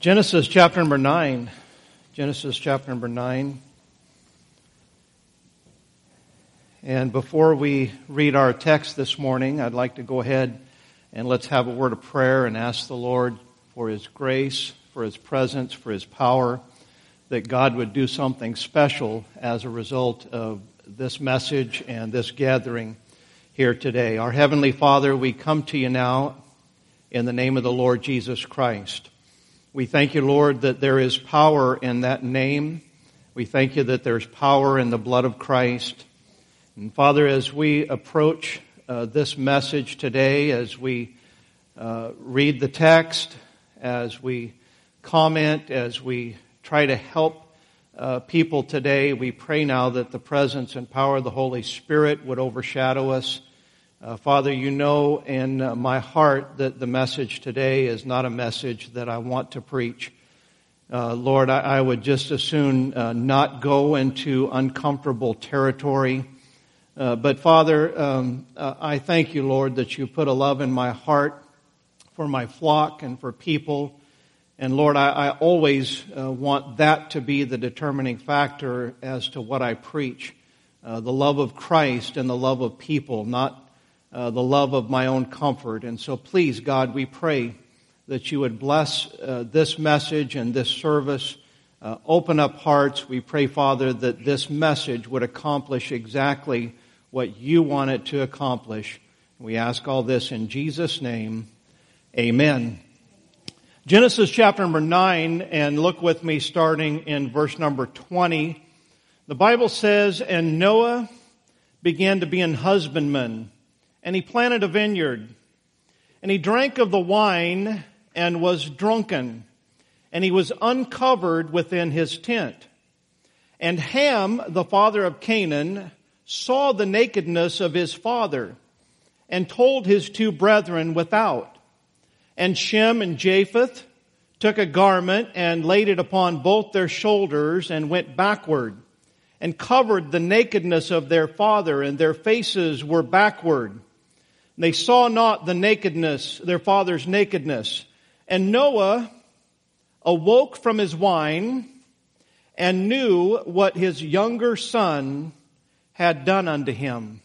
Genesis chapter number 9. Genesis chapter number 9. And before we read our text this morning, I'd like to go ahead and let's have a word of prayer and ask the Lord for His grace, for His presence, for His power, that God would do something special as a result of this message and this gathering here today. Our Heavenly Father, we come to you now in the name of the Lord Jesus Christ. We thank you, Lord, that there is power in that name. We thank you that there's power in the blood of Christ. And Father, as we approach uh, this message today, as we uh, read the text, as we comment, as we try to help uh, people today, we pray now that the presence and power of the Holy Spirit would overshadow us uh, Father, you know in uh, my heart that the message today is not a message that I want to preach. Uh, Lord, I, I, would just as soon uh, not go into uncomfortable territory. Uh, but Father, um, uh, I thank you, Lord, that you put a love in my heart for my flock and for people. And Lord, I, I always want that to be the determining factor as to what I preach. the love of Christ and the love of people, not uh, the love of my own comfort. And so, please, God, we pray that you would bless uh, this message and this service. Uh, open up hearts. We pray, Father, that this message would accomplish exactly what you want it to accomplish. We ask all this in Jesus' name. Amen. Genesis chapter number 9, and look with me starting in verse number 20. The Bible says, And Noah began to be an husbandman and he planted a vineyard. And he drank of the wine and was drunken, and he was uncovered within his tent. And Ham, the father of Canaan, saw the nakedness of his father and told his two brethren without. And Shem and Japheth took a garment and laid it upon both their shoulders and went backward and covered the nakedness of their father and their faces were backward. They saw not the nakedness, their father's nakedness. And Noah awoke from his wine and knew what his younger son had done unto him.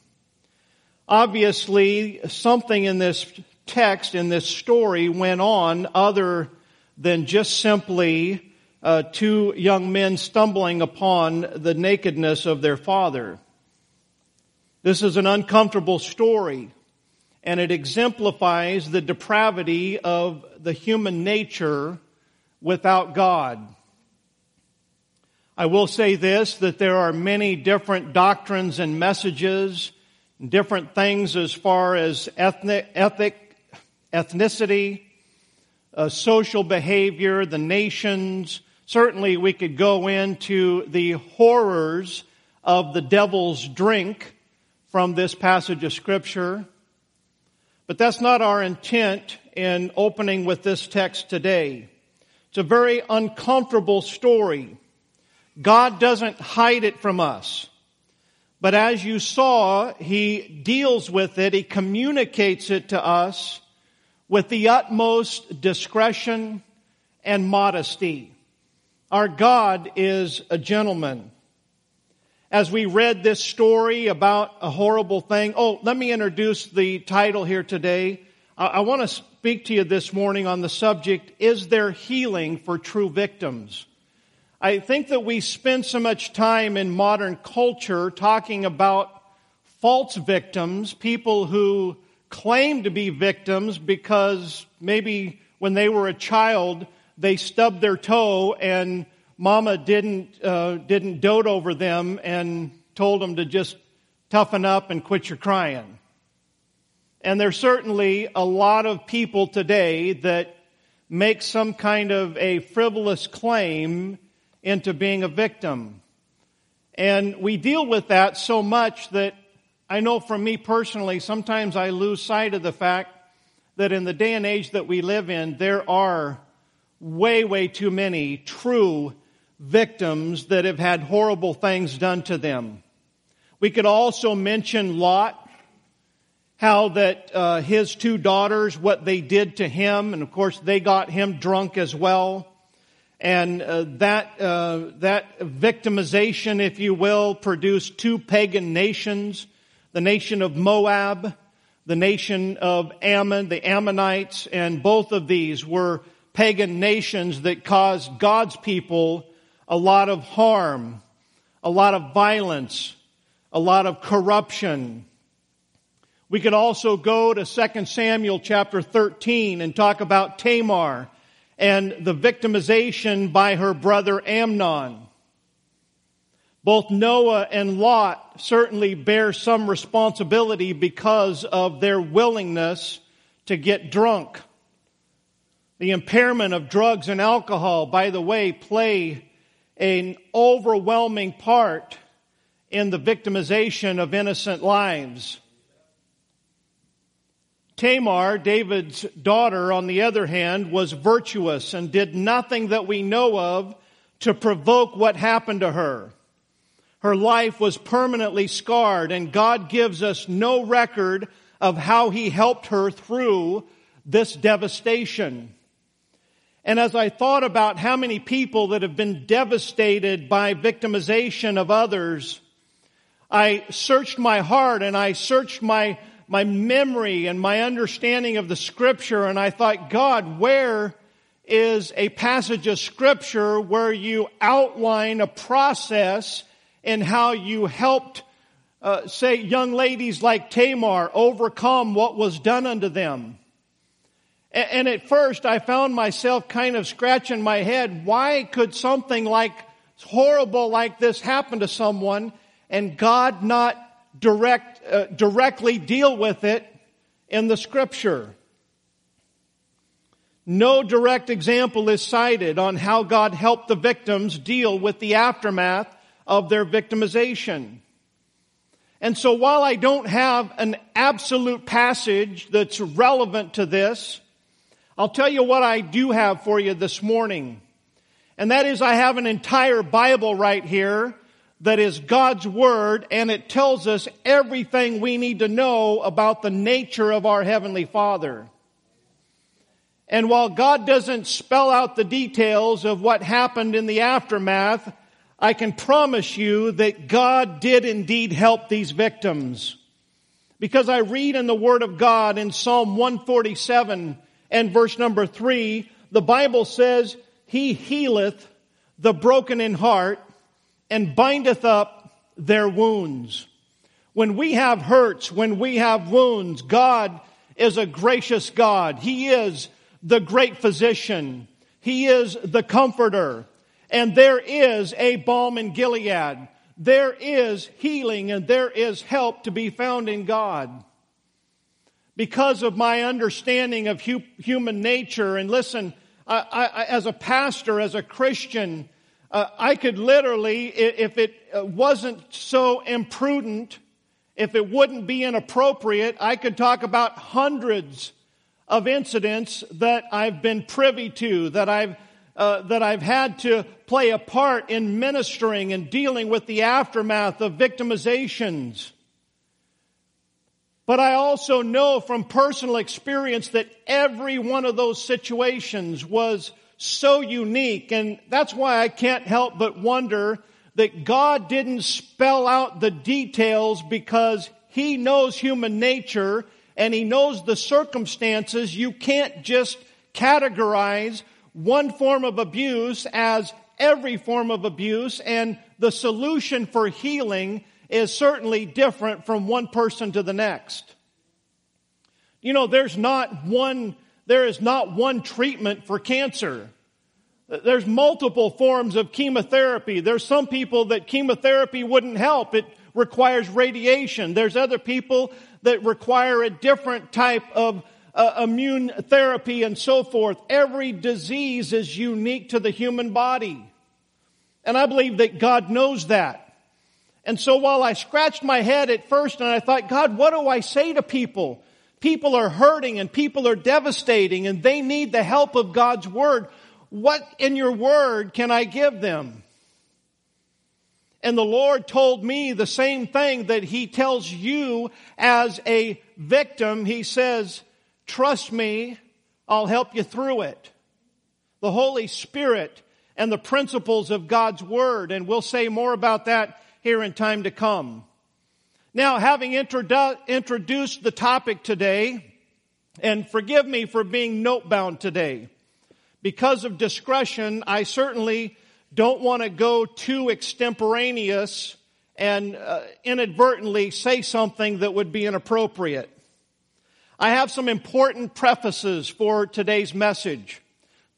Obviously, something in this text, in this story, went on other than just simply uh, two young men stumbling upon the nakedness of their father. This is an uncomfortable story and it exemplifies the depravity of the human nature without God. I will say this, that there are many different doctrines and messages, different things as far as ethnic, ethic, ethnicity, uh, social behavior, the nations. Certainly we could go into the horrors of the devil's drink from this passage of scripture. But that's not our intent in opening with this text today. It's a very uncomfortable story. God doesn't hide it from us. But as you saw, He deals with it, He communicates it to us with the utmost discretion and modesty. Our God is a gentleman as we read this story about a horrible thing. Oh, let me introduce the title here today. I want to speak to you this morning on the subject, is there healing for true victims? I think that we spend so much time in modern culture talking about false victims, people who claim to be victims because maybe when they were a child, they stubbed their toe and mama didn't, uh, didn't dote over them and told them to just toughen up and quit your crying. And there's certainly a lot of people today that make some kind of a frivolous claim into being a victim. And we deal with that so much that I know from me personally, sometimes I lose sight of the fact that in the day and age that we live in, there are way, way too many true victims that have had horrible things done to them. We could also mention Lot, how that uh, his two daughters, what they did to him, and of course they got him drunk as well. And uh, that, uh, that victimization, if you will, produced two pagan nations, the nation of Moab, the nation of Ammon, the Ammonites, and both of these were pagan nations that caused God's people a lot of harm, a lot of violence, a lot of corruption. We could also go to 2 Samuel chapter 13 and talk about Tamar and the victimization by her brother Amnon. Both Noah and Lot certainly bear some responsibility because of their willingness to get drunk. The impairment of drugs and alcohol, by the way, play an overwhelming part in the victimization of innocent lives. Tamar, David's daughter, on the other hand, was virtuous and did nothing that we know of to provoke what happened to her. Her life was permanently scarred and God gives us no record of how he helped her through this devastation. And as I thought about how many people that have been devastated by victimization of others, I searched my heart and I searched my my memory and my understanding of the scripture and I thought, God, where is a passage of scripture where you outline a process in how you helped, uh, say, young ladies like Tamar overcome what was done unto them? And, at first I found myself kind of scratching my head. Why could something like horrible like this happen to someone and God not direct, uh, directly deal with it in the scripture. No direct example is cited on how God helped the victims deal with the aftermath of their victimization. And so while I don't have an absolute passage that's relevant to this, I'll tell you what I do have for you this morning. And that is I have an entire Bible right here that is God's Word and it tells us everything we need to know about the nature of our Heavenly Father. And while God doesn't spell out the details of what happened in the aftermath, I can promise you that God did indeed help these victims. Because I read in the Word of God in Psalm 147 and verse number 3, the Bible says, He healeth the broken in heart and bindeth up their wounds. When we have hurts, when we have wounds, God is a gracious God. He is the great physician. He is the comforter. And there is a balm in Gilead. There is healing and there is help to be found in God. Because of my understanding of hu- human nature, and listen, I, I, as a pastor, as a Christian, uh, I could literally, if it uh, wasn't so imprudent, if it wouldn't be inappropriate, I could talk about hundreds of incidents that I've been privy to, that I've uh, that I've had to play a part in ministering and dealing with the aftermath of victimizations. But I also know from personal experience that every one of those situations was so unique. And that's why I can't help but wonder that God didn't spell out the details because He knows human nature and He knows the circumstances. You can't just categorize one form of abuse as every form of abuse and the solution for healing is certainly different from one person to the next. You know, there's not one there is not one treatment for cancer. There's multiple forms of chemotherapy. There's some people that chemotherapy wouldn't help. It requires radiation. There's other people that require a different type of uh, immune therapy and so forth. Every disease is unique to the human body. And I believe that God knows that. And so while I scratched my head at first and I thought, God, what do I say to people? People are hurting and people are devastating and they need the help of God's Word. What in your Word can I give them? And the Lord told me the same thing that He tells you as a victim. He says, trust me, I'll help you through it. The Holy Spirit and the principles of God's Word. And we'll say more about that here in time to come. Now, having introdu- introduced the topic today, and forgive me for being note bound today. Because of discretion, I certainly don't want to go too extemporaneous and uh, inadvertently say something that would be inappropriate. I have some important prefaces for today's message.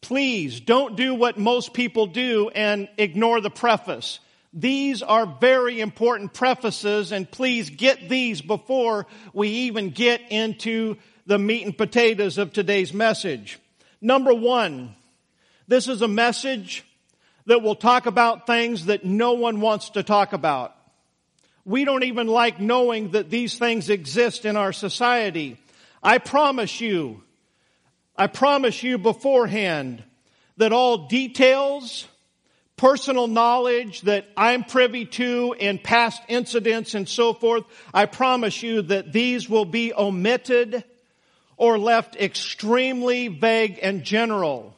Please don't do what most people do and ignore the preface. These are very important prefaces and please get these before we even get into the meat and potatoes of today's message. Number one, this is a message that will talk about things that no one wants to talk about. We don't even like knowing that these things exist in our society. I promise you, I promise you beforehand that all details, personal knowledge that I'm privy to in past incidents and so forth, I promise you that these will be omitted or left extremely vague and general.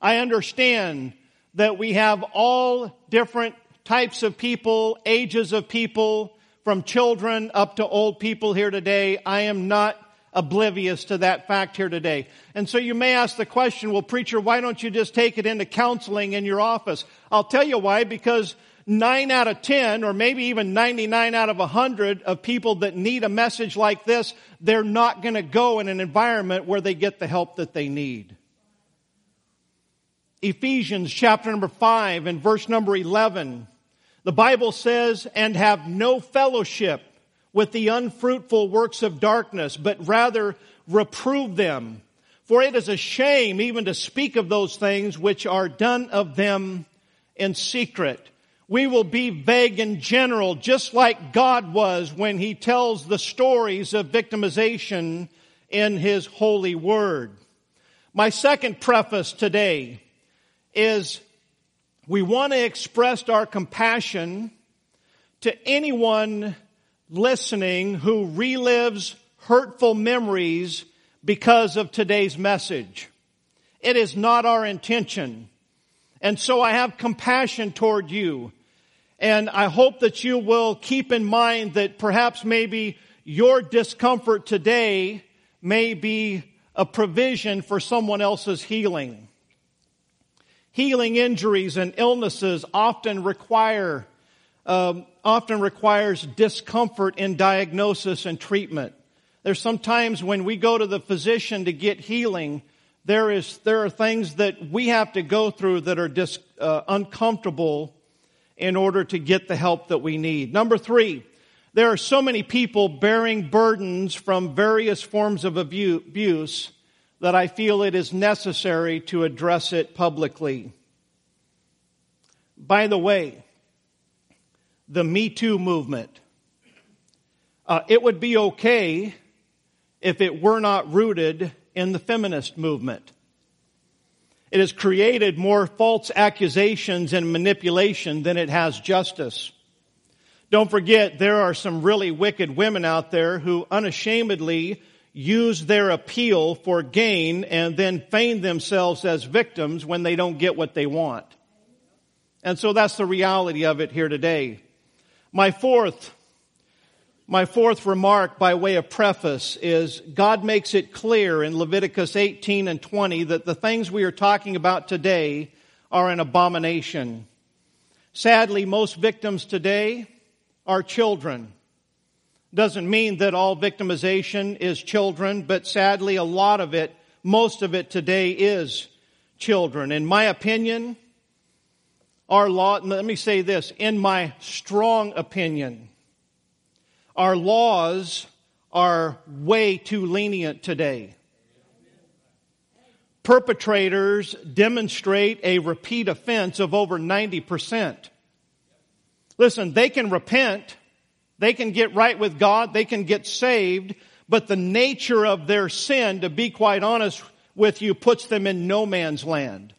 I understand that we have all different types of people, ages of people, from children up to old people here today. I am not oblivious to that fact here today. And so you may ask the question, well, preacher, why don't you just take it into counseling in your office? I'll tell you why, because nine out of 10, or maybe even 99 out of 100 of people that need a message like this, they're not going to go in an environment where they get the help that they need. Ephesians chapter number 5 and verse number 11, the Bible says, and have no fellowship with the unfruitful works of darkness, but rather reprove them. For it is a shame even to speak of those things which are done of them in secret. We will be vague and general, just like God was when He tells the stories of victimization in His holy word. My second preface today is we want to express our compassion to anyone listening who relives hurtful memories because of today's message. It is not our intention. And so I have compassion toward you. And I hope that you will keep in mind that perhaps maybe your discomfort today may be a provision for someone else's healing. Healing injuries and illnesses often require um, often requires discomfort in diagnosis and treatment. There's sometimes when we go to the physician to get healing, there is there are things that we have to go through that are dis, uh, uncomfortable in order to get the help that we need. Number three, there are so many people bearing burdens from various forms of abuse that I feel it is necessary to address it publicly. By the way, the Me Too movement. Uh, it would be okay if it were not rooted in the feminist movement. It has created more false accusations and manipulation than it has justice. Don't forget, there are some really wicked women out there who unashamedly use their appeal for gain and then feign themselves as victims when they don't get what they want. And so that's the reality of it here today. My fourth, my fourth remark by way of preface is God makes it clear in Leviticus 18 and 20 that the things we are talking about today are an abomination. Sadly, most victims today are children. Doesn't mean that all victimization is children, but sadly a lot of it, most of it today is children. In my opinion, our law, let me say this, in my strong opinion, our laws are way too lenient today. Perpetrators demonstrate a repeat offense of over 90%. Listen, they can repent, they can get right with God, they can get saved, but the nature of their sin, to be quite honest with you, puts them in no man's land.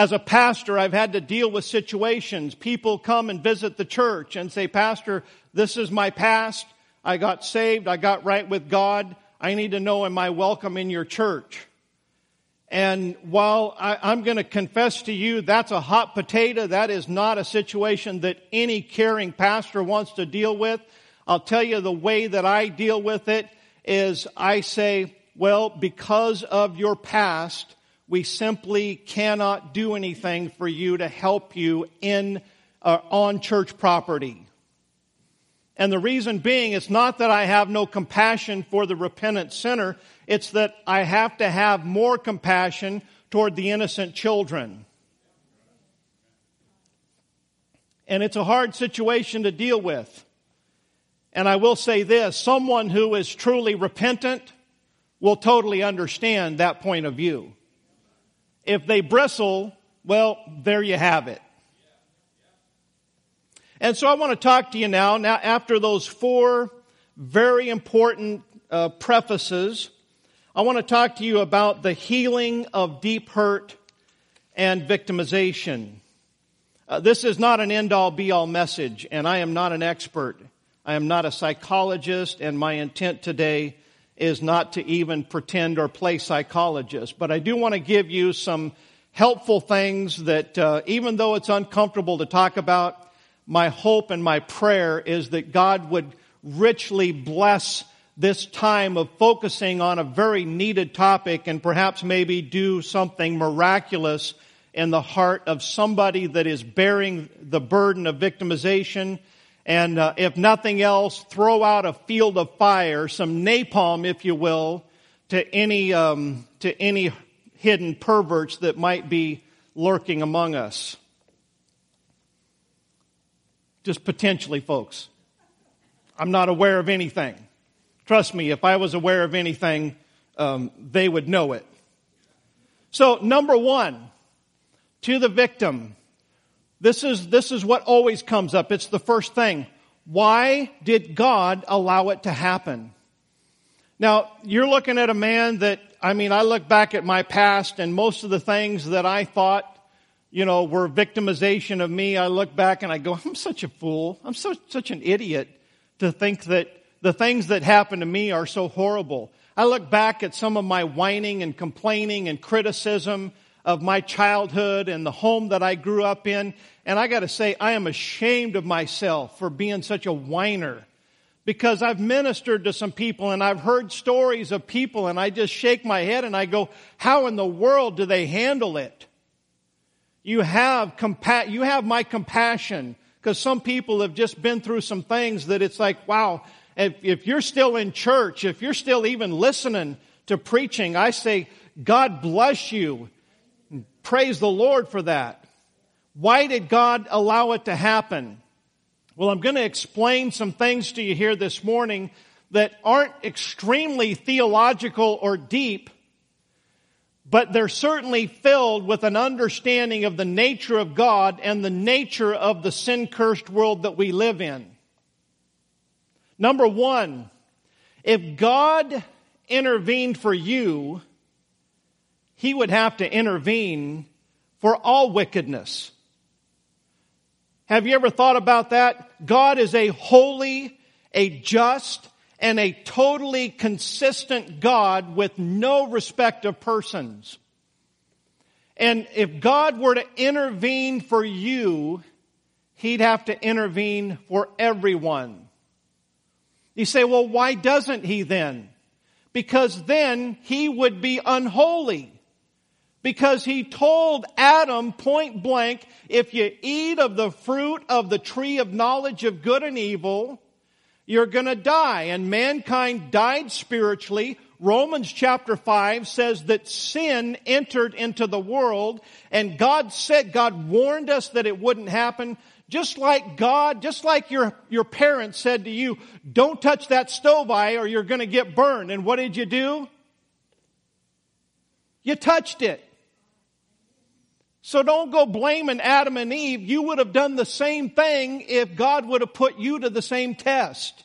As a pastor, I've had to deal with situations. People come and visit the church and say, Pastor, this is my past. I got saved. I got right with God. I need to know, am I welcome in your church? And while I, am going to confess to you, that's a hot potato. That is not a situation that any caring pastor wants to deal with. I'll tell you the way that I deal with it is I say, well, because of your past, we simply cannot do anything for you to help you in uh, on church property. And the reason being, it's not that I have no compassion for the repentant sinner. It's that I have to have more compassion toward the innocent children. And it's a hard situation to deal with. And I will say this, someone who is truly repentant will totally understand that point of view. If they bristle, well, there you have it. And so I want to talk to you now, now after those four very important uh, prefaces, I want to talk to you about the healing of deep hurt and victimization. Uh, this is not an end all be all message, and I am not an expert. I am not a psychologist, and my intent today is not to even pretend or play psychologist. But I do want to give you some helpful things that, uh, even though it's uncomfortable to talk about, my hope and my prayer is that God would richly bless this time of focusing on a very needed topic and perhaps maybe do something miraculous in the heart of somebody that is bearing the burden of victimization. And uh, if nothing else, throw out a field of fire, some napalm, if you will, to any um, to any hidden perverts that might be lurking among us. Just potentially, folks. I'm not aware of anything. Trust me, if I was aware of anything, um, they would know it. So, number one, to the victim, this is, this is what always comes up. It's the first thing. Why did God allow it to happen? Now, you're looking at a man that, I mean, I look back at my past and most of the things that I thought, you know, were victimization of me, I look back and I go, I'm such a fool. I'm so, such an idiot to think that the things that happened to me are so horrible. I look back at some of my whining and complaining and criticism of my childhood and the home that I grew up in, and I gotta say, I am ashamed of myself for being such a whiner. Because I've ministered to some people and I've heard stories of people and I just shake my head and I go, how in the world do they handle it? You have compa- you have my compassion because some people have just been through some things that it's like, wow, if, if you're still in church, if you're still even listening to preaching, I say, God bless you. Praise the Lord for that. Why did God allow it to happen? Well, I'm going to explain some things to you here this morning that aren't extremely theological or deep, but they're certainly filled with an understanding of the nature of God and the nature of the sin cursed world that we live in. Number one, if God intervened for you, He would have to intervene for all wickedness. Have you ever thought about that? God is a holy, a just, and a totally consistent God with no respect of persons. And if God were to intervene for you, He'd have to intervene for everyone. You say, well, why doesn't he then? Because then he would be unholy. Because he told Adam point blank, if you eat of the fruit of the tree of knowledge of good and evil, you're gonna die. And mankind died spiritually. Romans chapter 5 says that sin entered into the world and God said, God warned us that it wouldn't happen. Just like God, just like your, your parents said to you, don't touch that stove eye or you're gonna get burned. And what did you do? You touched it. So don't go blaming Adam and Eve. You would have done the same thing if God would have put you to the same test.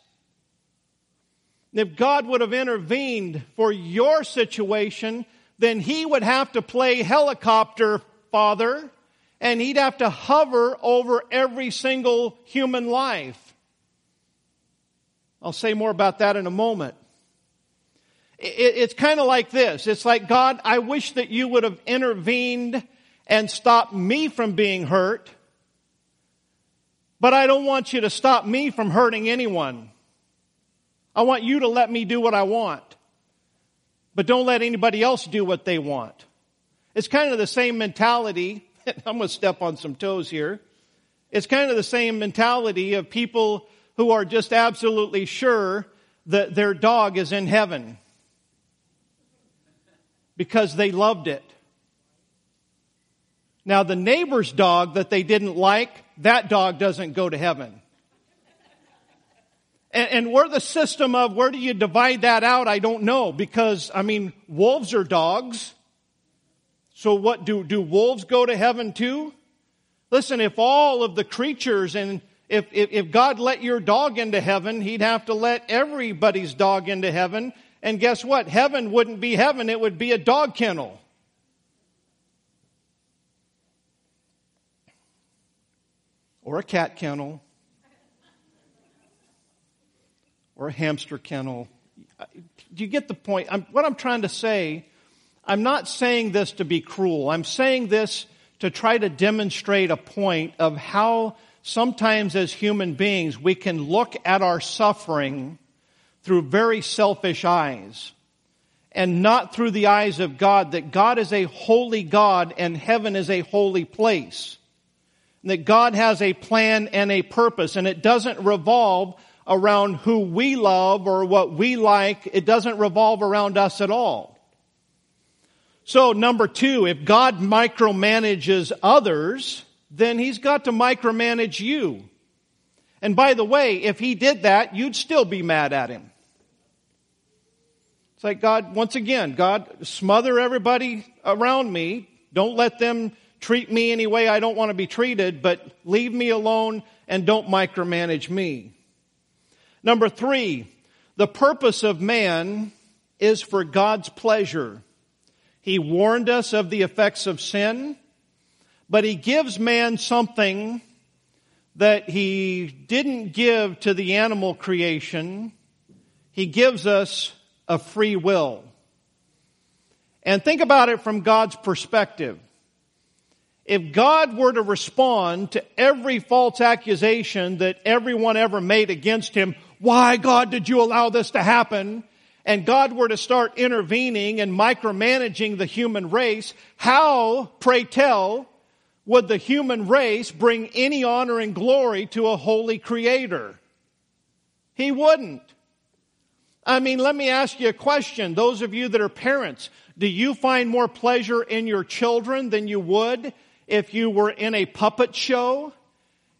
If God would have intervened for your situation, then He would have to play helicopter father and he'd have to hover over every single human life. I'll say more about that in a moment. It's kind of like this. It's like, God, I wish that you would have intervened and stop me from being hurt, but I don't want you to stop me from hurting anyone. I want you to let me do what I want, but don't let anybody else do what they want. It's kind of the same mentality. I'm going to step on some toes here. It's kind of the same mentality of people who are just absolutely sure that their dog is in heaven because they loved it. Now, the neighbor's dog that they didn't like, that dog doesn't go to heaven. And, and where the system of where do you divide that out, I don't know because, I mean, wolves are dogs. So what, do, do wolves go to heaven too? Listen, if all of the creatures and if, if, if God let your dog into heaven, he'd have to let everybody's dog into heaven. And guess what? Heaven wouldn't be heaven, it would be a dog kennel. Or a cat kennel. Or a hamster kennel. Do you get the point? I'm, what I'm trying to say, I'm not saying this to be cruel. I'm saying this to try to demonstrate a point of how sometimes as human beings we can look at our suffering through very selfish eyes and not through the eyes of God, that God is a holy God and heaven is a holy place. That God has a plan and a purpose and it doesn't revolve around who we love or what we like. It doesn't revolve around us at all. So number two, if God micromanages others, then he's got to micromanage you. And by the way, if he did that, you'd still be mad at him. It's like God, once again, God, smother everybody around me. Don't let them treat me any way I don't want to be treated, but leave me alone and don't micromanage me. Number three, the purpose of man is for God's pleasure. He warned us of the effects of sin. But he gives man something that he didn't give to the animal creation. He gives us a free will. And think about it from God's perspective. If God were to respond to every false accusation that everyone ever made against him, why God did you allow this to happen? And God were to start intervening and micromanaging the human race, how, pray tell, would the human race bring any honor and glory to a holy creator? He wouldn't. I mean, let me ask you a question. Those of you that are parents, do you find more pleasure in your children than you would if you were in a puppet show?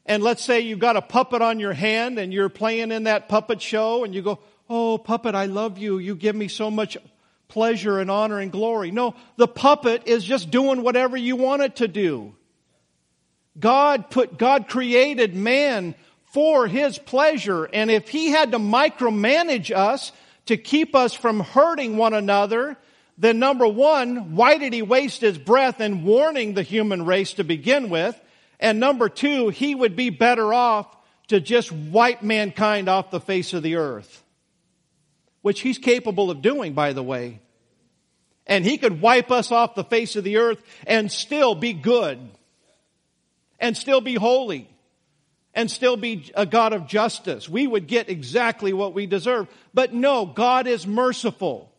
And let's say you've got a puppet on your hand and you're playing in that puppet show and you go, Oh, puppet, I love you. You give me so much pleasure and honor and glory. No, the puppet is just doing whatever you want it to do. God put, God created man for his pleasure. And if he had to micromanage us to keep us from hurting one another, then number one, why did he waste his breath in warning the human race to begin with? And number two, he would be better off to just wipe mankind off the face of the earth. Which he's capable of doing, by the way. And he could wipe us off the face of the earth and still be good and still be holy and still be a God of justice. We would get exactly what we deserve. But no, God is merciful.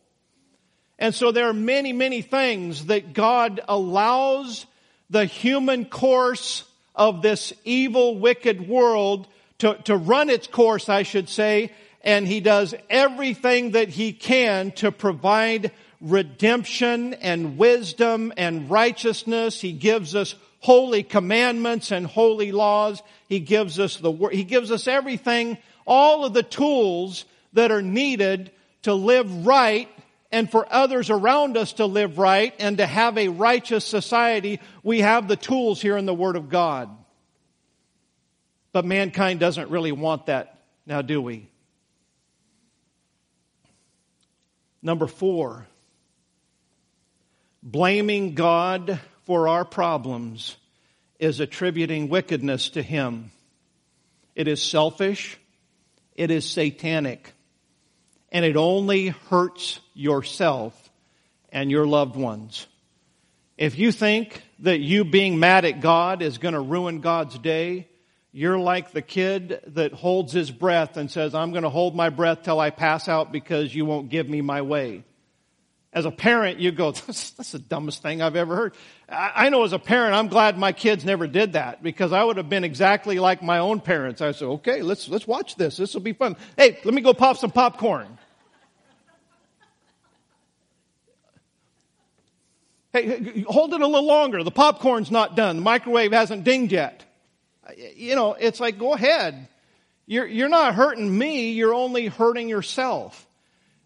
And so there are many, many things that God allows the human course of this evil, wicked world to, to run its course, I should say, and He does everything that He can to provide redemption and wisdom and righteousness. He gives us holy commandments and holy laws. He gives us the He gives us everything, all of the tools that are needed to live right and for others around us to live right and to have a righteous society. We have the tools here in the Word of God. But mankind doesn't really want that now, do we? Number four, blaming God for our problems is attributing wickedness to Him. It is selfish. It is satanic. And it only hurts yourself and your loved ones. If you think that you being mad at God is going to ruin God's day, you're like the kid that holds his breath and says, I'm going to hold my breath till I pass out because you won't give me my way. As a parent, you go, that's, that's the dumbest thing I've ever heard. I, I, know as a parent, I'm glad my kids never did that because I would have been exactly like my own parents. I said, okay, let's, let's watch this. This will be fun. Hey, let me go pop some popcorn. Hey, hold it a little longer. The popcorn's not done. The microwave hasn't dinged yet. You know, it's like, go ahead. You're, you're not hurting me, you're only hurting yourself.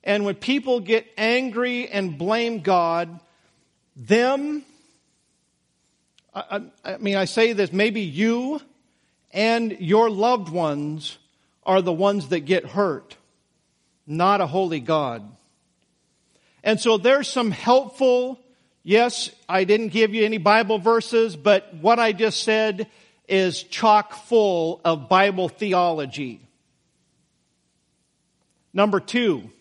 And when people get angry and blame God, them, I, I, I mean, I say this, maybe you and your loved ones are the ones that get hurt, not a holy God. And so there's some helpful Yes, I didn't give you any Bible verses, but what I just said is chock full of Bible theology. Number two,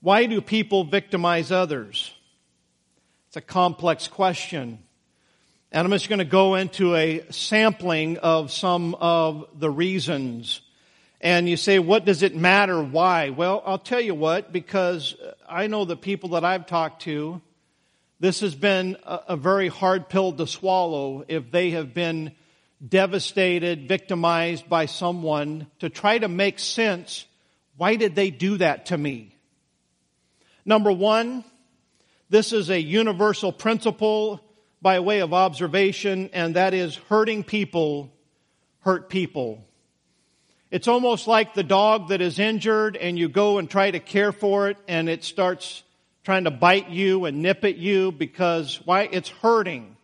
why do people victimize others? It's a complex question. And I'm just going to go into a sampling of some of the reasons. And you say, what does it matter? Why? Well, I'll tell you what, because I know the people that I've talked to, this has been a, very hard pill to swallow if they have been devastated, victimized by someone to try to make sense. Why did they do that to me? Number one, this is a universal principle by way of observation, and that is hurting people hurt people. It's almost like the dog that is injured and you go and try to care for it and it starts trying to bite you and nip at you because why? It's hurting.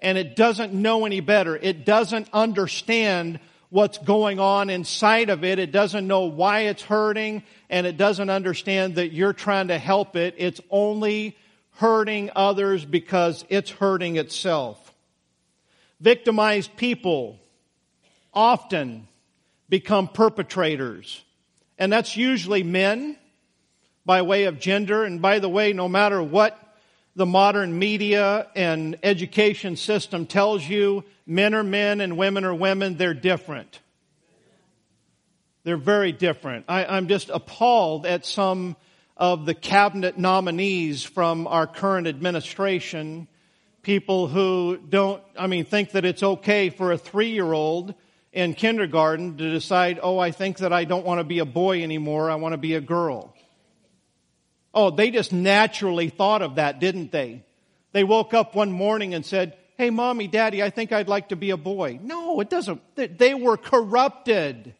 And it doesn't know any better. It doesn't understand what's going on inside of it. It doesn't know why it's hurting and it doesn't understand that you're trying to help it. It's only hurting others because it's hurting itself. Victimized people often become perpetrators. And that's usually men by way of gender. And by the way, no matter what the modern media and education system tells you, men are men and women are women, they're different. They're very different. I, am just appalled at some of the cabinet nominees from our current administration, people who don't, I mean, think that it's okay for a three year old in kindergarten to decide, oh, I think that I don't want to be a boy anymore, I want to be a girl. Oh, they just naturally thought of that, didn't they? They woke up one morning and said, Hey, mommy, daddy, I think I'd like to be a boy. No, it doesn't. They were corrupted.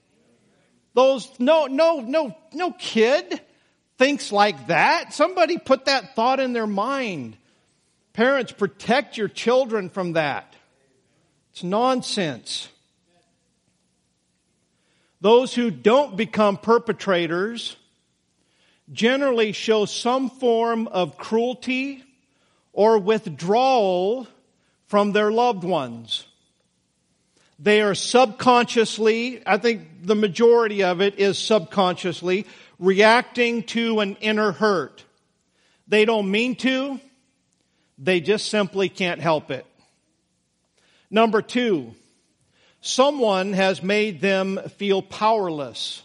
Those, no, no, no, no kid thinks like that. Somebody put that thought in their mind. Parents, protect your children from that. It's nonsense. Those who don't become perpetrators generally show some form of cruelty or withdrawal from their loved ones. They are subconsciously, I think the majority of it is subconsciously, reacting to an inner hurt. They don't mean to, they just simply can't help it. Number two, someone has made them feel powerless.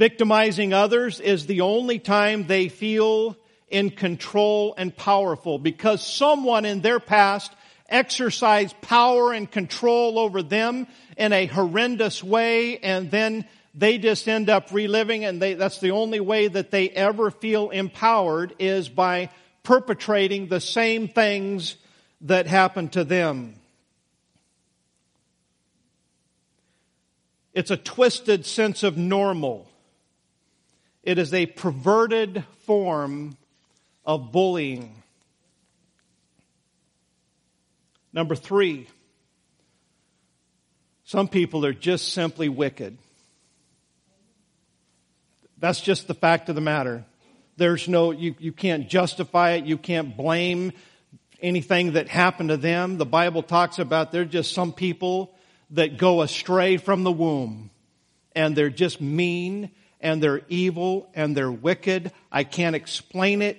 Victimizing others is the only time they feel in control and powerful because someone in their past exercised power and control over them in a horrendous way and then they just end up reliving and they, that's the only way that they ever feel empowered is by perpetrating the same things that happened to them. It's a twisted sense of normal. It is a perverted form of bullying. Number three, some people are just simply wicked. That's just the fact of the matter. There's no, you, you can't justify it. You can't blame anything that happened to them. The Bible talks about there's just some people that go astray from the womb and they're just mean and they're evil and they're wicked. I can't explain it.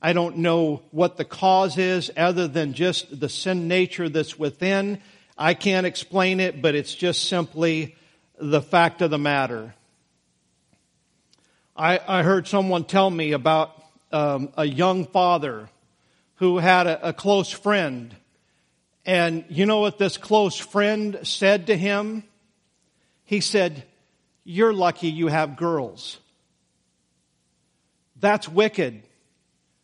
I don't know what the cause is other than just the sin nature that's within. I can't explain it, but it's just simply the fact of the matter. I, I heard someone tell me about um, a young father who had a, a close friend. And you know what this close friend said to him? He said, You're lucky you have girls. That's wicked.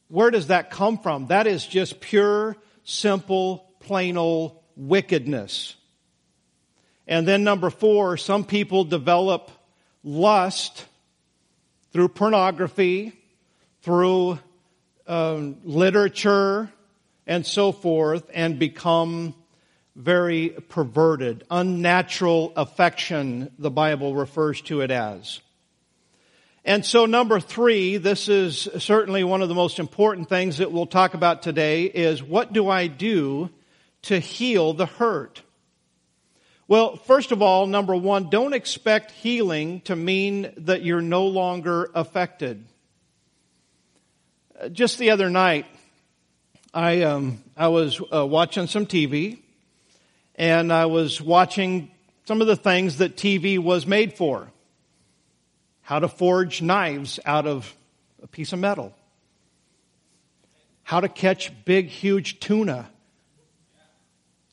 Where does that come from? That is just pure, simple, plain old wickedness. And then number four, some people develop lust through pornography, through um, literature, and so forth, and become very perverted, unnatural affection, the Bible refers to it as. And so number three, this is certainly one of the most important things that we'll talk about today is what do I do to heal the hurt? Well, first of all, number one, don't expect healing to mean that you're no longer affected. Just the other night, I, um, I was uh, watching some TV, and I was watching some of the things that TV was made for. How to forge knives out of a piece of metal. How to catch big, huge tuna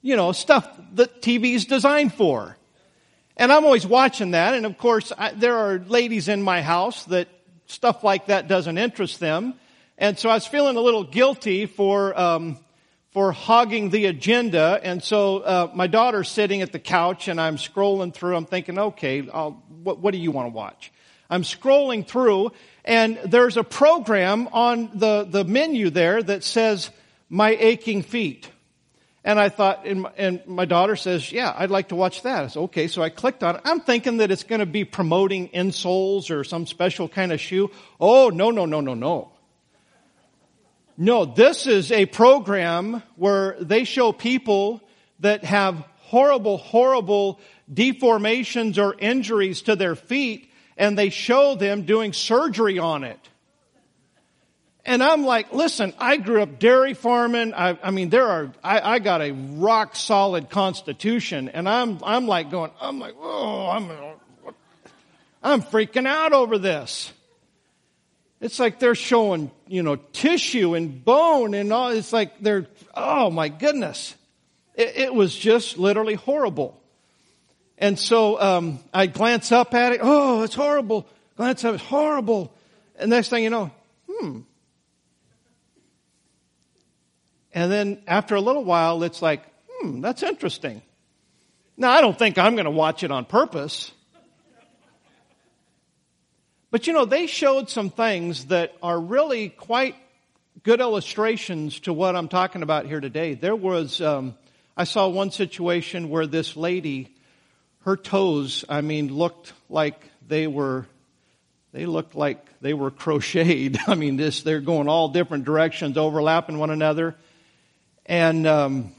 you know, stuff that TV is designed for. And I'm always watching that. And of course, I, there are ladies in my house that stuff like that doesn't interest them. And so I was feeling a little guilty for, um, for hogging the agenda. And so uh, my daughter's sitting at the couch and I'm scrolling through. I'm thinking, okay, what, what do you want to watch? I'm scrolling through and there's a program on the, the menu there that says, My Aching Feet. And I thought, and my, and my, daughter says, yeah, I'd like to watch that. I said, okay. So I clicked on it. I'm thinking that it's going to be promoting insoles or some special kind of shoe. Oh, no, no, no, no, no. No, this is a program where they show people that have horrible, horrible deformations or injuries to their feet and they show them doing surgery on it. And I'm like, listen, I grew up dairy farming. I, I mean, there are, I, I, got a rock solid constitution and I'm, I'm like going, I'm like, oh, I'm, I'm freaking out over this. It's like they're showing, you know, tissue and bone and all. It's like they're, oh my goodness. It, it was just literally horrible. And so, um, I glance up at it. Oh, it's horrible. Glance up, it's horrible. And next thing you know, hmm, and then after a little while, it's like, hmm, that's interesting. Now, I don't think I'm going to watch it on purpose. But you know, they showed some things that are really quite good illustrations to what I'm talking about here today. There was, um, I saw one situation where this lady, her toes, I mean, looked like they were, they looked like they were crocheted. I mean, this, they're going all different directions, overlapping one another. And um,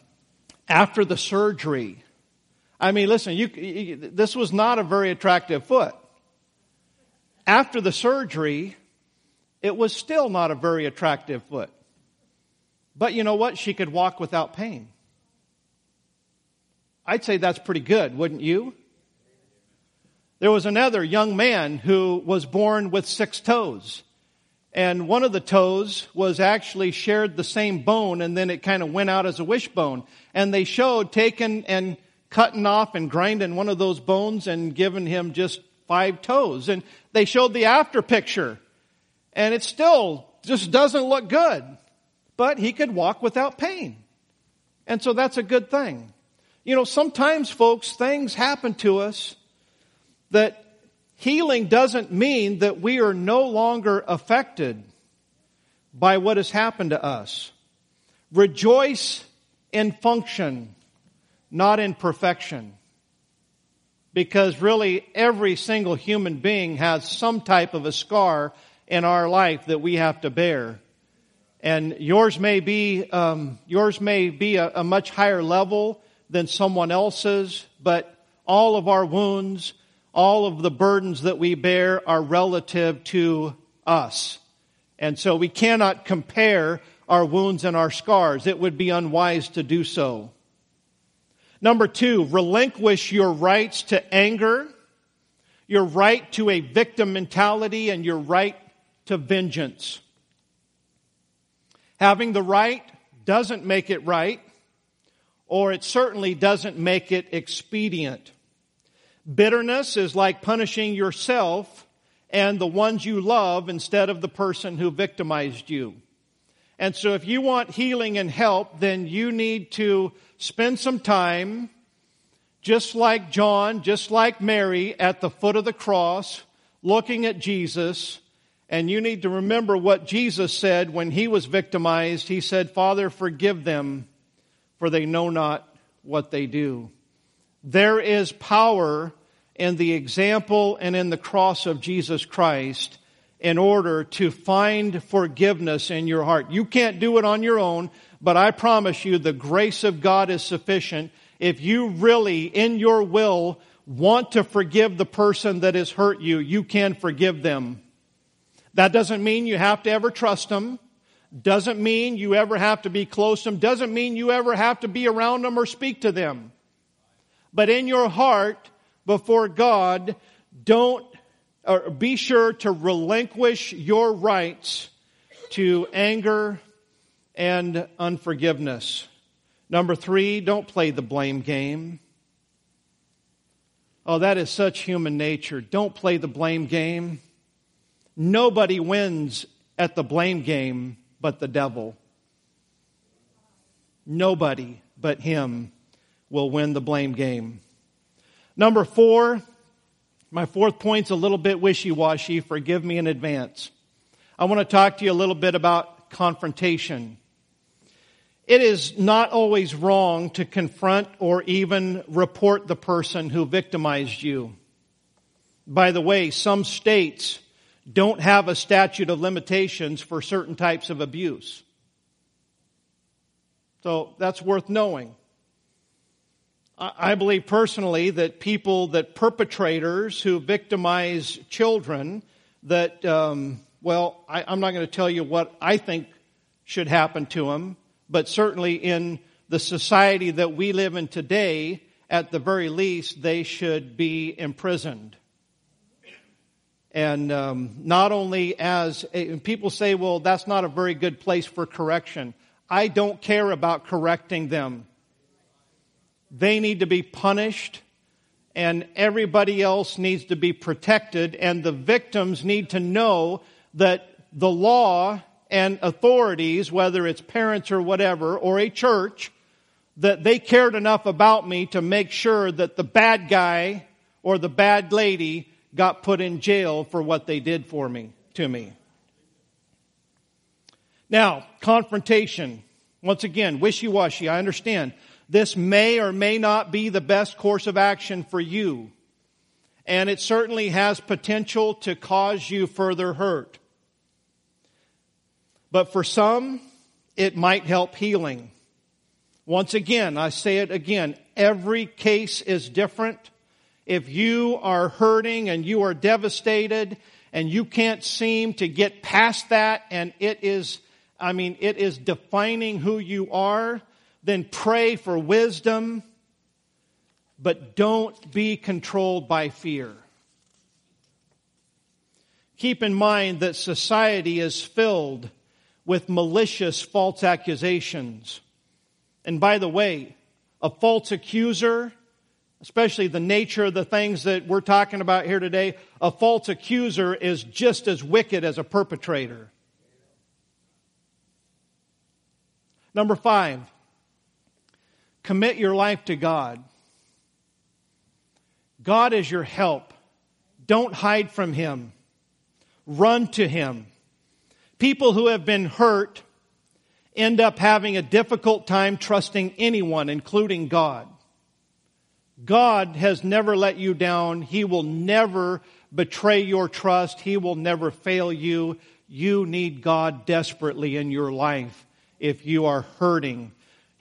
after the surgery, I mean, listen, you, you, this was not a very attractive foot. After the surgery, it was still not a very attractive foot. But you know what? She could walk without pain. I'd say that's pretty good, wouldn't you? There was another young man who was born with six toes and one of the toes was actually shared the same bone and then it kind of went out as a wishbone. And they showed taking and cutting off and grinding one of those bones and giving him just five toes. And they showed the after picture and it still just doesn't look good, but he could walk without pain. And so that's a good thing. You know, sometimes folks, things happen to us that Healing doesn't mean that we are no longer affected by what has happened to us. Rejoice in function, not in perfection. Because really every single human being has some type of a scar in our life that we have to bear. And yours may be, um, yours may be a, a much higher level than someone else's, but all of our wounds, all of the burdens that we bear are relative to us. And so we cannot compare our wounds and our scars. It would be unwise to do so. Number two, relinquish your rights to anger, your right to a victim mentality, and your right to vengeance. Having the right doesn't make it right, or it certainly doesn't make it expedient. Bitterness is like punishing yourself and the ones you love instead of the person who victimized you. And so if you want healing and help, then you need to spend some time, just like John, just like Mary, at the foot of the cross, looking at Jesus. And you need to remember what Jesus said when he was victimized. He said, Father, forgive them, for they know not what they do. There is power in the example and in the cross of Jesus Christ in order to find forgiveness in your heart. You can't do it on your own, but I promise you the grace of God is sufficient. If you really, in your will, want to forgive the person that has hurt you, you can forgive them. That doesn't mean you have to ever trust them. Doesn't mean you ever have to be close to them. Doesn't mean you ever have to be around them or speak to them. But in your heart, before God, don't or be sure to relinquish your rights to anger and unforgiveness. Number three, don't play the blame game. Oh, that is such human nature. Don't play the blame game. Nobody wins at the blame game but the devil. Nobody but him will win the blame game. Number four, my fourth point's a little bit wishy-washy. Forgive me in advance. I want to talk to you a little bit about confrontation. It is not always wrong to confront or even report the person who victimized you. By the way, some states don't have a statute of limitations for certain types of abuse. So that's worth knowing. I believe personally that people, that perpetrators who victimize children, that, um, well, I, I'm not going to tell you what I think should happen to them, but certainly in the society that we live in today, at the very least, they should be imprisoned. And um, not only as a, people say, well, that's not a very good place for correction. I don't care about correcting them. They need to be punished and everybody else needs to be protected and the victims need to know that the law and authorities, whether it's parents or whatever, or a church, that they cared enough about me to make sure that the bad guy or the bad lady got put in jail for what they did for me, to me. Now, confrontation. Once again, wishy-washy, I understand. This may or may not be the best course of action for you. And it certainly has potential to cause you further hurt. But for some, it might help healing. Once again, I say it again, every case is different. If you are hurting and you are devastated and you can't seem to get past that and it is, I mean, it is defining who you are, then pray for wisdom, but don't be controlled by fear. Keep in mind that society is filled with malicious false accusations. And by the way, a false accuser, especially the nature of the things that we're talking about here today, a false accuser is just as wicked as a perpetrator. Number five, Commit your life to God. God is your help. Don't hide from Him. Run to Him. People who have been hurt end up having a difficult time trusting anyone, including God. God has never let you down. He will never betray your trust. He will never fail you. You need God desperately in your life if you are hurting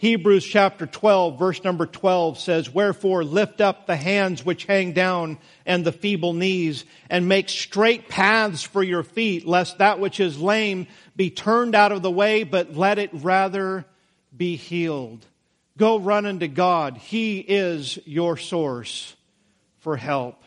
Hebrews chapter 12, verse number 12 says, Wherefore lift up the hands which hang down and the feeble knees, and make straight paths for your feet, lest that which is lame be turned out of the way, but let it rather be healed. Go run unto God. He is your source for help.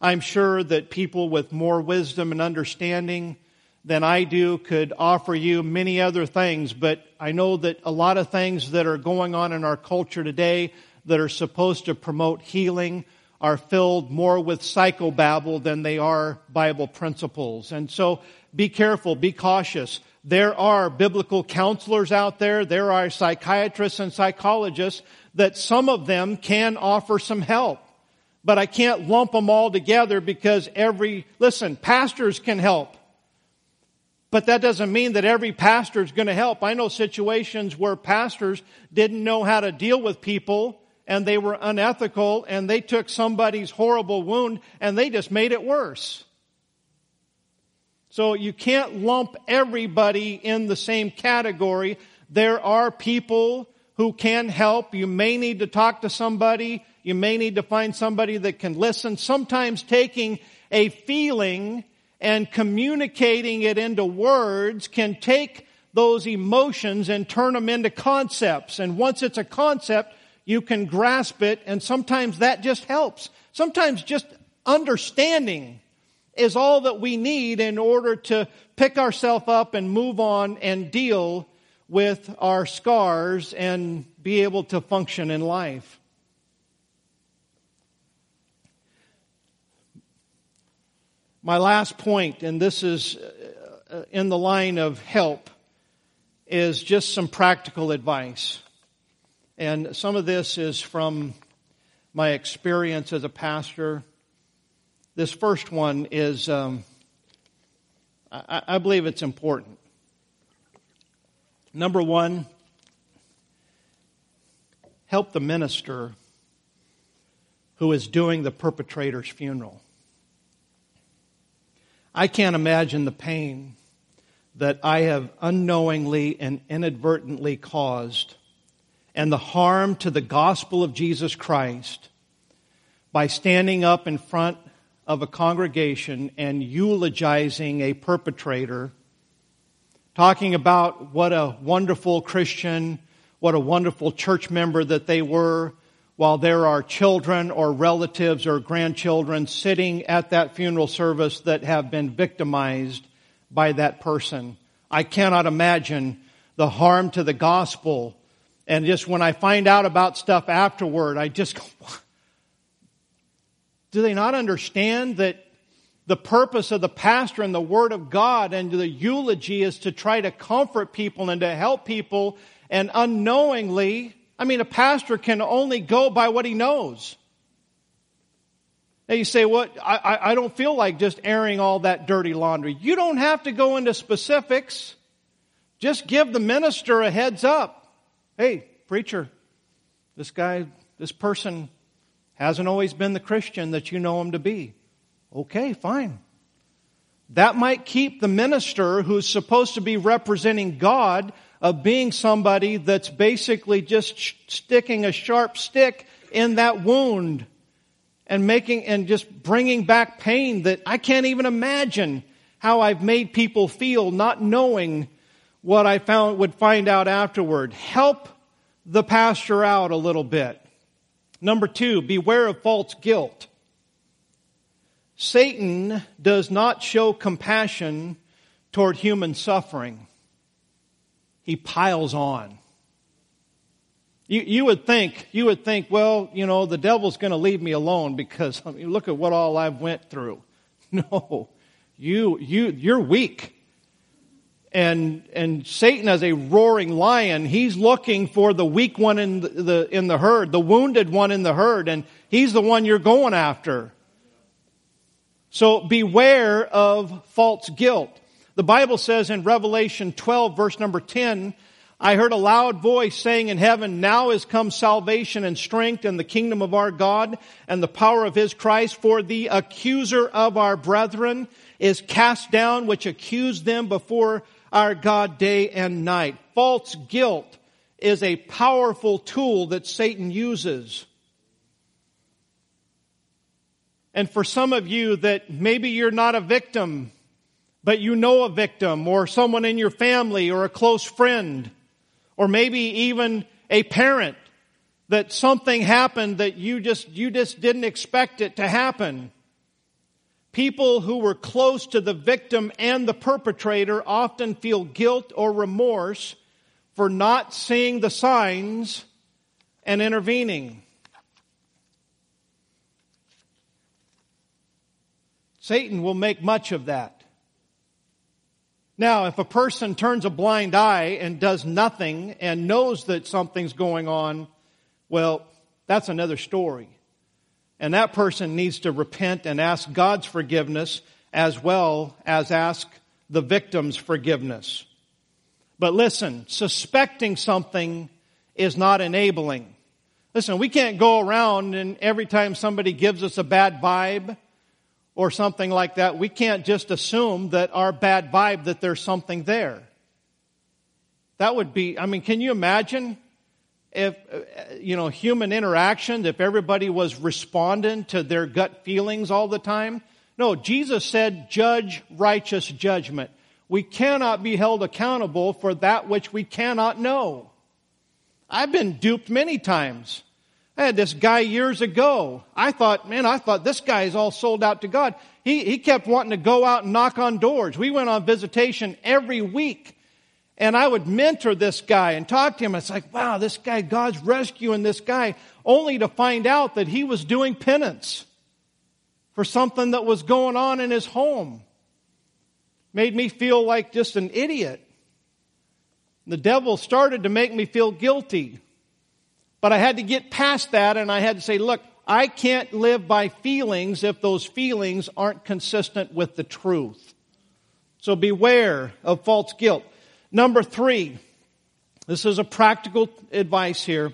I'm sure that people with more wisdom and understanding than I do could offer you many other things, but I know that a lot of things that are going on in our culture today that are supposed to promote healing are filled more with psychobabble than they are Bible principles. And so be careful, be cautious. There are biblical counselors out there, there are psychiatrists and psychologists that some of them can offer some help. But I can't lump them all together because every, listen, pastors can help. But that doesn't mean that every pastor is going to help. I know situations where pastors didn't know how to deal with people and they were unethical and they took somebody's horrible wound and they just made it worse. So you can't lump everybody in the same category. There are people who can help. You may need to talk to somebody. You may need to find somebody that can listen. Sometimes taking a feeling and communicating it into words can take those emotions and turn them into concepts. And once it's a concept, you can grasp it, and sometimes that just helps. Sometimes just understanding is all that we need in order to pick ourselves up and move on and deal with our scars and be able to function in life. My last point, and this is uh, uh, in the line of help, is just some practical advice. And some of this is from my experience as a pastor. This first one is, um, I, I believe it's important. Number one, help the minister who is doing the perpetrator's funeral. I can't imagine the pain that I have unknowingly and inadvertently caused and the harm to the gospel of Jesus Christ by standing up in front of a congregation and eulogizing a perpetrator, talking about what a wonderful Christian, what a wonderful church member that they were, while there are children or relatives or grandchildren sitting at that funeral service that have been victimized by that person. I cannot imagine the harm to the gospel. And just when I find out about stuff afterward, I just go, do they not understand that the purpose of the pastor and the word of God and the eulogy is to try to comfort people and to help people and unknowingly I mean, a pastor can only go by what he knows. Now you say, what? I, I don't feel like just airing all that dirty laundry. You don't have to go into specifics. Just give the minister a heads up. Hey, preacher, this guy, this person hasn't always been the Christian that you know him to be. Okay, fine. That might keep the minister who's supposed to be representing God of being somebody that's basically just sticking a sharp stick in that wound and making and just bringing back pain that I can't even imagine how I've made people feel not knowing what I found would find out afterward. Help the pastor out a little bit. Number two, beware of false guilt. Satan does not show compassion toward human suffering he piles on. You, you would think, you would think, well, you know, the devil's going to leave me alone because I mean, look at what all I've went through. No, you, you, you're weak. And, and Satan as a roaring lion, he's looking for the weak one in the, the, in the herd, the wounded one in the herd, and he's the one you're going after. So beware of false guilt. The Bible says in Revelation 12 verse number 10, I heard a loud voice saying in heaven, now is come salvation and strength and the kingdom of our God and the power of his Christ, for the accuser of our brethren is cast down, which accused them before our God day and night. False guilt is a powerful tool that Satan uses. And for some of you that maybe you're not a victim, but you know a victim or someone in your family or a close friend, or maybe even a parent that something happened that you just, you just didn't expect it to happen. People who were close to the victim and the perpetrator often feel guilt or remorse for not seeing the signs and intervening. Satan will make much of that. Now, if a person turns a blind eye and does nothing and knows that something's going on, well, that's another story. And that person needs to repent and ask God's forgiveness as well as ask the victim's forgiveness. But listen, suspecting something is not enabling. Listen, we can't go around and every time somebody gives us a bad vibe or something like that, we can't just assume that our bad vibe that there's something there. That would be, I mean, can you imagine if, uh, you know, human interaction, if everybody was responding to their gut feelings all the time? No, Jesus said, judge righteous judgment. We cannot be held accountable for that which we cannot know. I've been duped many times. I had this guy years ago. I thought, man, I thought this guy is all sold out to God. He, he kept wanting to go out and knock on doors. We went on visitation every week. And I would mentor this guy and talk to him. It's like, wow, this guy, God's rescuing this guy, only to find out that he was doing penance for something that was going on in his home made me feel like just an idiot. The devil started to make me feel guilty. But I had to get past that and I had to say, look, I can't live by feelings if those feelings aren't consistent with the truth. So beware of false guilt. Number three, this is a practical advice here.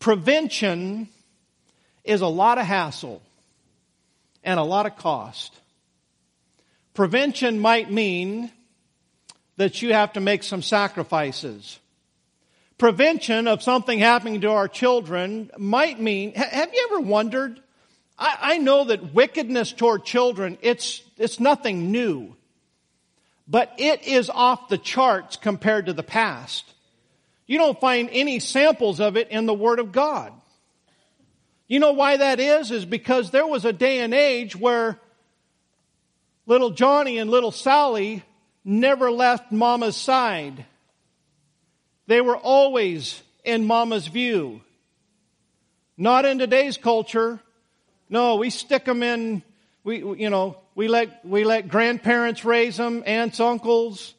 Prevention is a lot of hassle and a lot of cost. Prevention might mean that you have to make some sacrifices. Prevention of something happening to our children might mean, have you ever wondered? I, I know that wickedness toward children, it's, it's nothing new. But it is off the charts compared to the past. You don't find any samples of it in the Word of God. You know why that is? Is because there was a day and age where Little Johnny and little Sally never left mama's side. They were always in mama's view. Not in today's culture. No, we stick them in, we, you know, we let, we let grandparents raise them, aunts, uncles.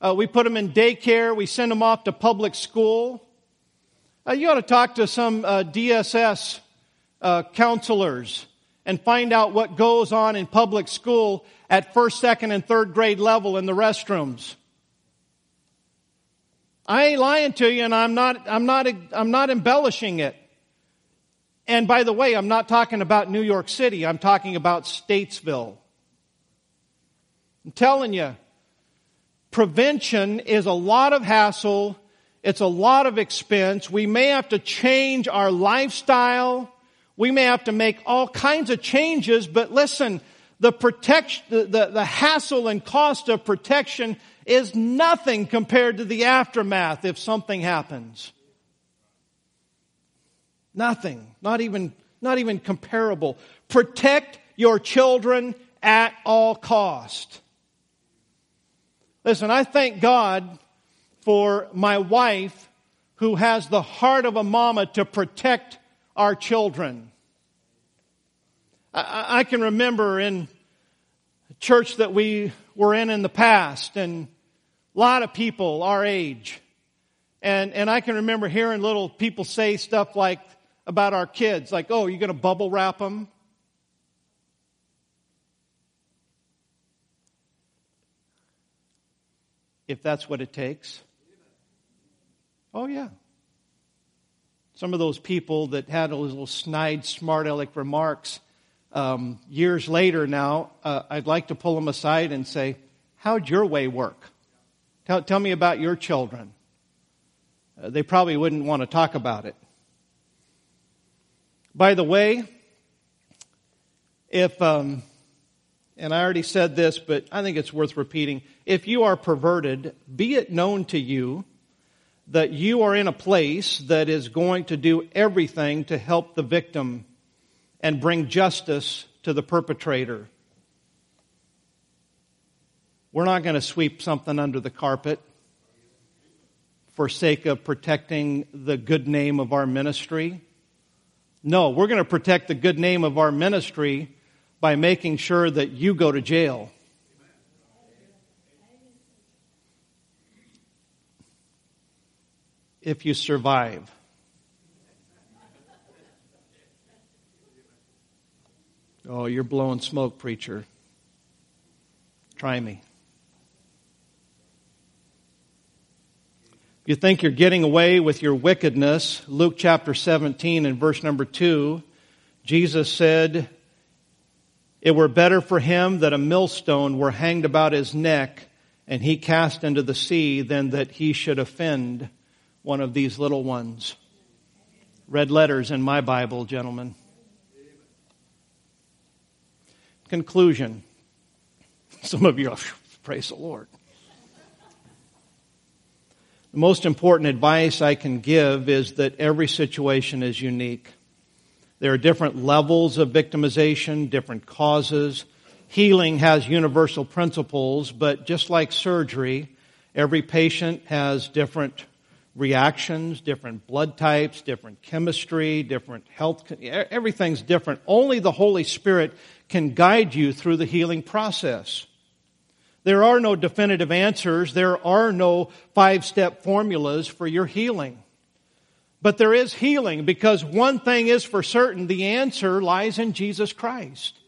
Uh, we put them in daycare. We send them off to public school. Uh, you ought to talk to some uh, DSS uh, counselors and find out what goes on in public school at first, second, and third grade level in the restrooms. I ain't lying to you and I'm not, I'm not, I'm not embellishing it. And by the way, I'm not talking about New York City. I'm talking about Statesville. I'm telling you, prevention is a lot of hassle. It's a lot of expense. We may have to change our lifestyle. We may have to make all kinds of changes, but listen, the protection, the, the, the hassle and cost of protection is nothing compared to the aftermath if something happens. Nothing. Not even, not even comparable. Protect your children at all cost. Listen, I thank God for my wife who has the heart of a mama to protect our children. I, I can remember in church that we were in in the past and a lot of people our age. And, and I can remember hearing little people say stuff like, about our kids, like, oh, you're going to bubble wrap them? If that's what it takes. Oh, yeah. Some of those people that had those little snide, smart aleck remarks um, years later now, uh, I'd like to pull them aside and say, How'd your way work? Tell, tell me about your children. uh, they probably wouldn't want to talk about it. By the way, if, um, and I already said this, but I think it's worth repeating. If you are perverted, be it known to you that you are in a place that is going to do everything to help the victim and bring justice to the perpetrator. We're not going to sweep something under the carpet for sake of protecting the good name of our ministry. No, we're going to protect the good name of our ministry by making sure that you go to jail. If you survive. Oh, you're blowing smoke, preacher. Try me. You think you're getting away with your wickedness, Luke chapter 17 and verse number 2, Jesus said, It were better for him that a millstone were hanged about his neck and he cast into the sea than that he should offend one of these little ones. Red letters in my Bible, gentlemen. Conclusion. Some of you, praise the Lord. Most important advice I can give is that every situation is unique. There are different levels of victimization, different causes. Healing has universal principles, but just like surgery, every patient has different reactions, different blood types, different chemistry, different health. Everything's different. Only the Holy Spirit can guide you through the healing process. There are no definitive answers. There are no five step formulas for your healing. But there is healing because one thing is for certain the answer lies in Jesus Christ.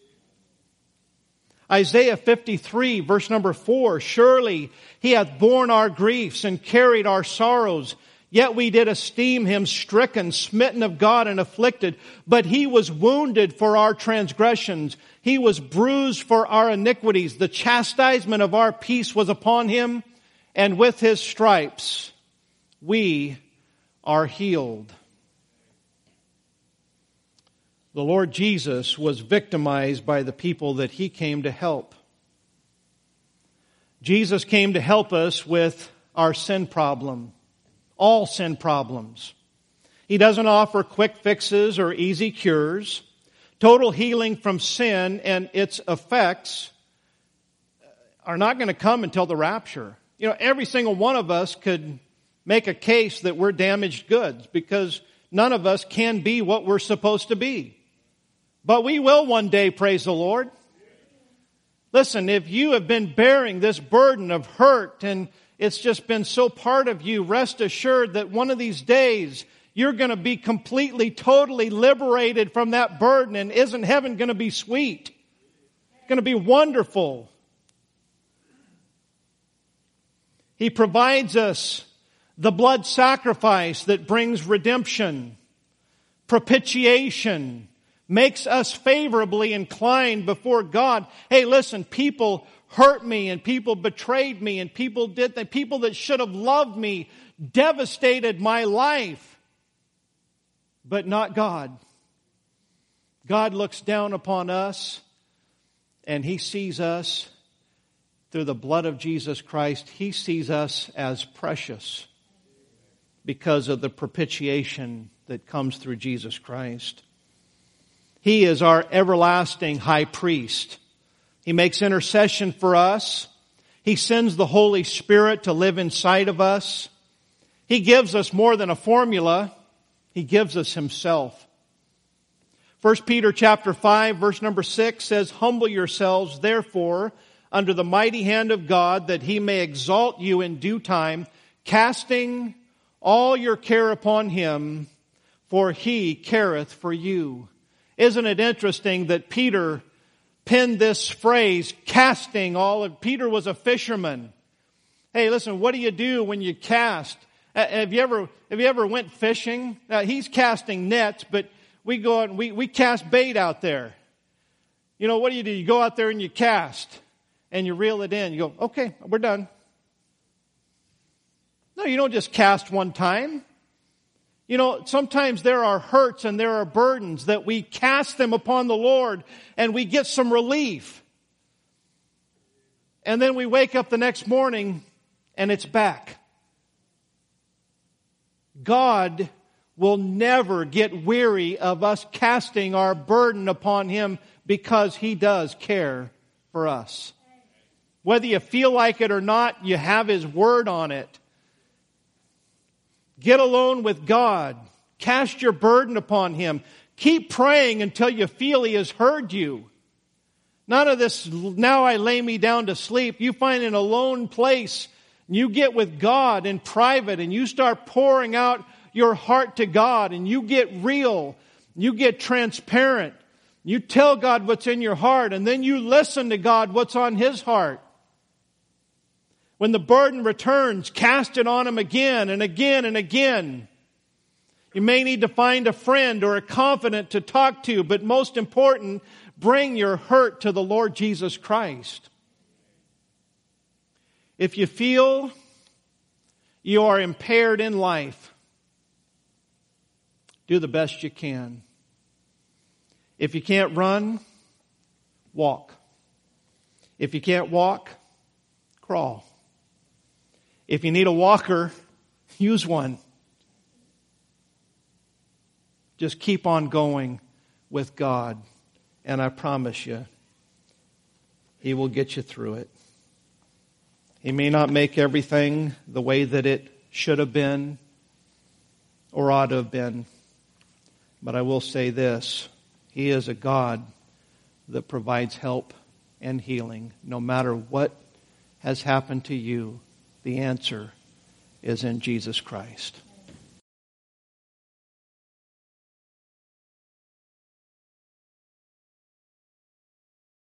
Isaiah 53 verse number 4 Surely he hath borne our griefs and carried our sorrows. Yet we did esteem him stricken, smitten of God, and afflicted. But he was wounded for our transgressions. He was bruised for our iniquities. The chastisement of our peace was upon him, and with his stripes we are healed. The Lord Jesus was victimized by the people that he came to help. Jesus came to help us with our sin problem all sin problems. He doesn't offer quick fixes or easy cures. Total healing from sin and its effects are not going to come until the rapture. You know, every single one of us could make a case that we're damaged goods because none of us can be what we're supposed to be. But we will one day, praise the Lord. Listen, if you have been bearing this burden of hurt and it's just been so part of you. Rest assured that one of these days you're going to be completely, totally liberated from that burden. And isn't heaven going to be sweet? Going to be wonderful. He provides us the blood sacrifice that brings redemption, propitiation, makes us favorably inclined before God. Hey, listen, people hurt me and people betrayed me and people did that. People that should have loved me devastated my life, but not God. God looks down upon us and he sees us through the blood of Jesus Christ. He sees us as precious because of the propitiation that comes through Jesus Christ. He is our everlasting high priest. He makes intercession for us. He sends the Holy Spirit to live inside of us. He gives us more than a formula. He gives us himself. 1 Peter chapter 5 verse number 6 says, Humble yourselves therefore under the mighty hand of God that he may exalt you in due time, casting all your care upon him, for he careth for you. Isn't it interesting that Peter penned this phrase, casting all of, Peter was a fisherman. Hey, listen, what do you do when you cast? Uh, have you ever, have you ever went fishing? Uh, he's casting nets, but we go out and we, we cast bait out there. You know, what do you do? You go out there and you cast and you reel it in. You go, okay, we're done. No, you don't just cast one time. You know, sometimes there are hurts and there are burdens that we cast them upon the Lord and we get some relief. And then we wake up the next morning and it's back. God will never get weary of us casting our burden upon Him because He does care for us. Whether you feel like it or not, you have His Word on it. Get alone with God. Cast your burden upon Him. Keep praying until you feel He has heard you. None of this, now I lay me down to sleep. You find an alone place. You get with God in private and you start pouring out your heart to God and you get real. You get transparent. You tell God what's in your heart and then you listen to God what's on His heart. When the burden returns, cast it on Him again and again and again. You may need to find a friend or a confidant to talk to, but most important, bring your hurt to the Lord Jesus Christ. If you feel you are impaired in life, do the best you can. If you can't run, walk. If you can't walk, crawl. If you need a walker, use one. Just keep on going with God. And I promise you, He will get you through it. He may not make everything the way that it should have been or ought to have been. But I will say this He is a God that provides help and healing no matter what has happened to you the answer is in Jesus Christ.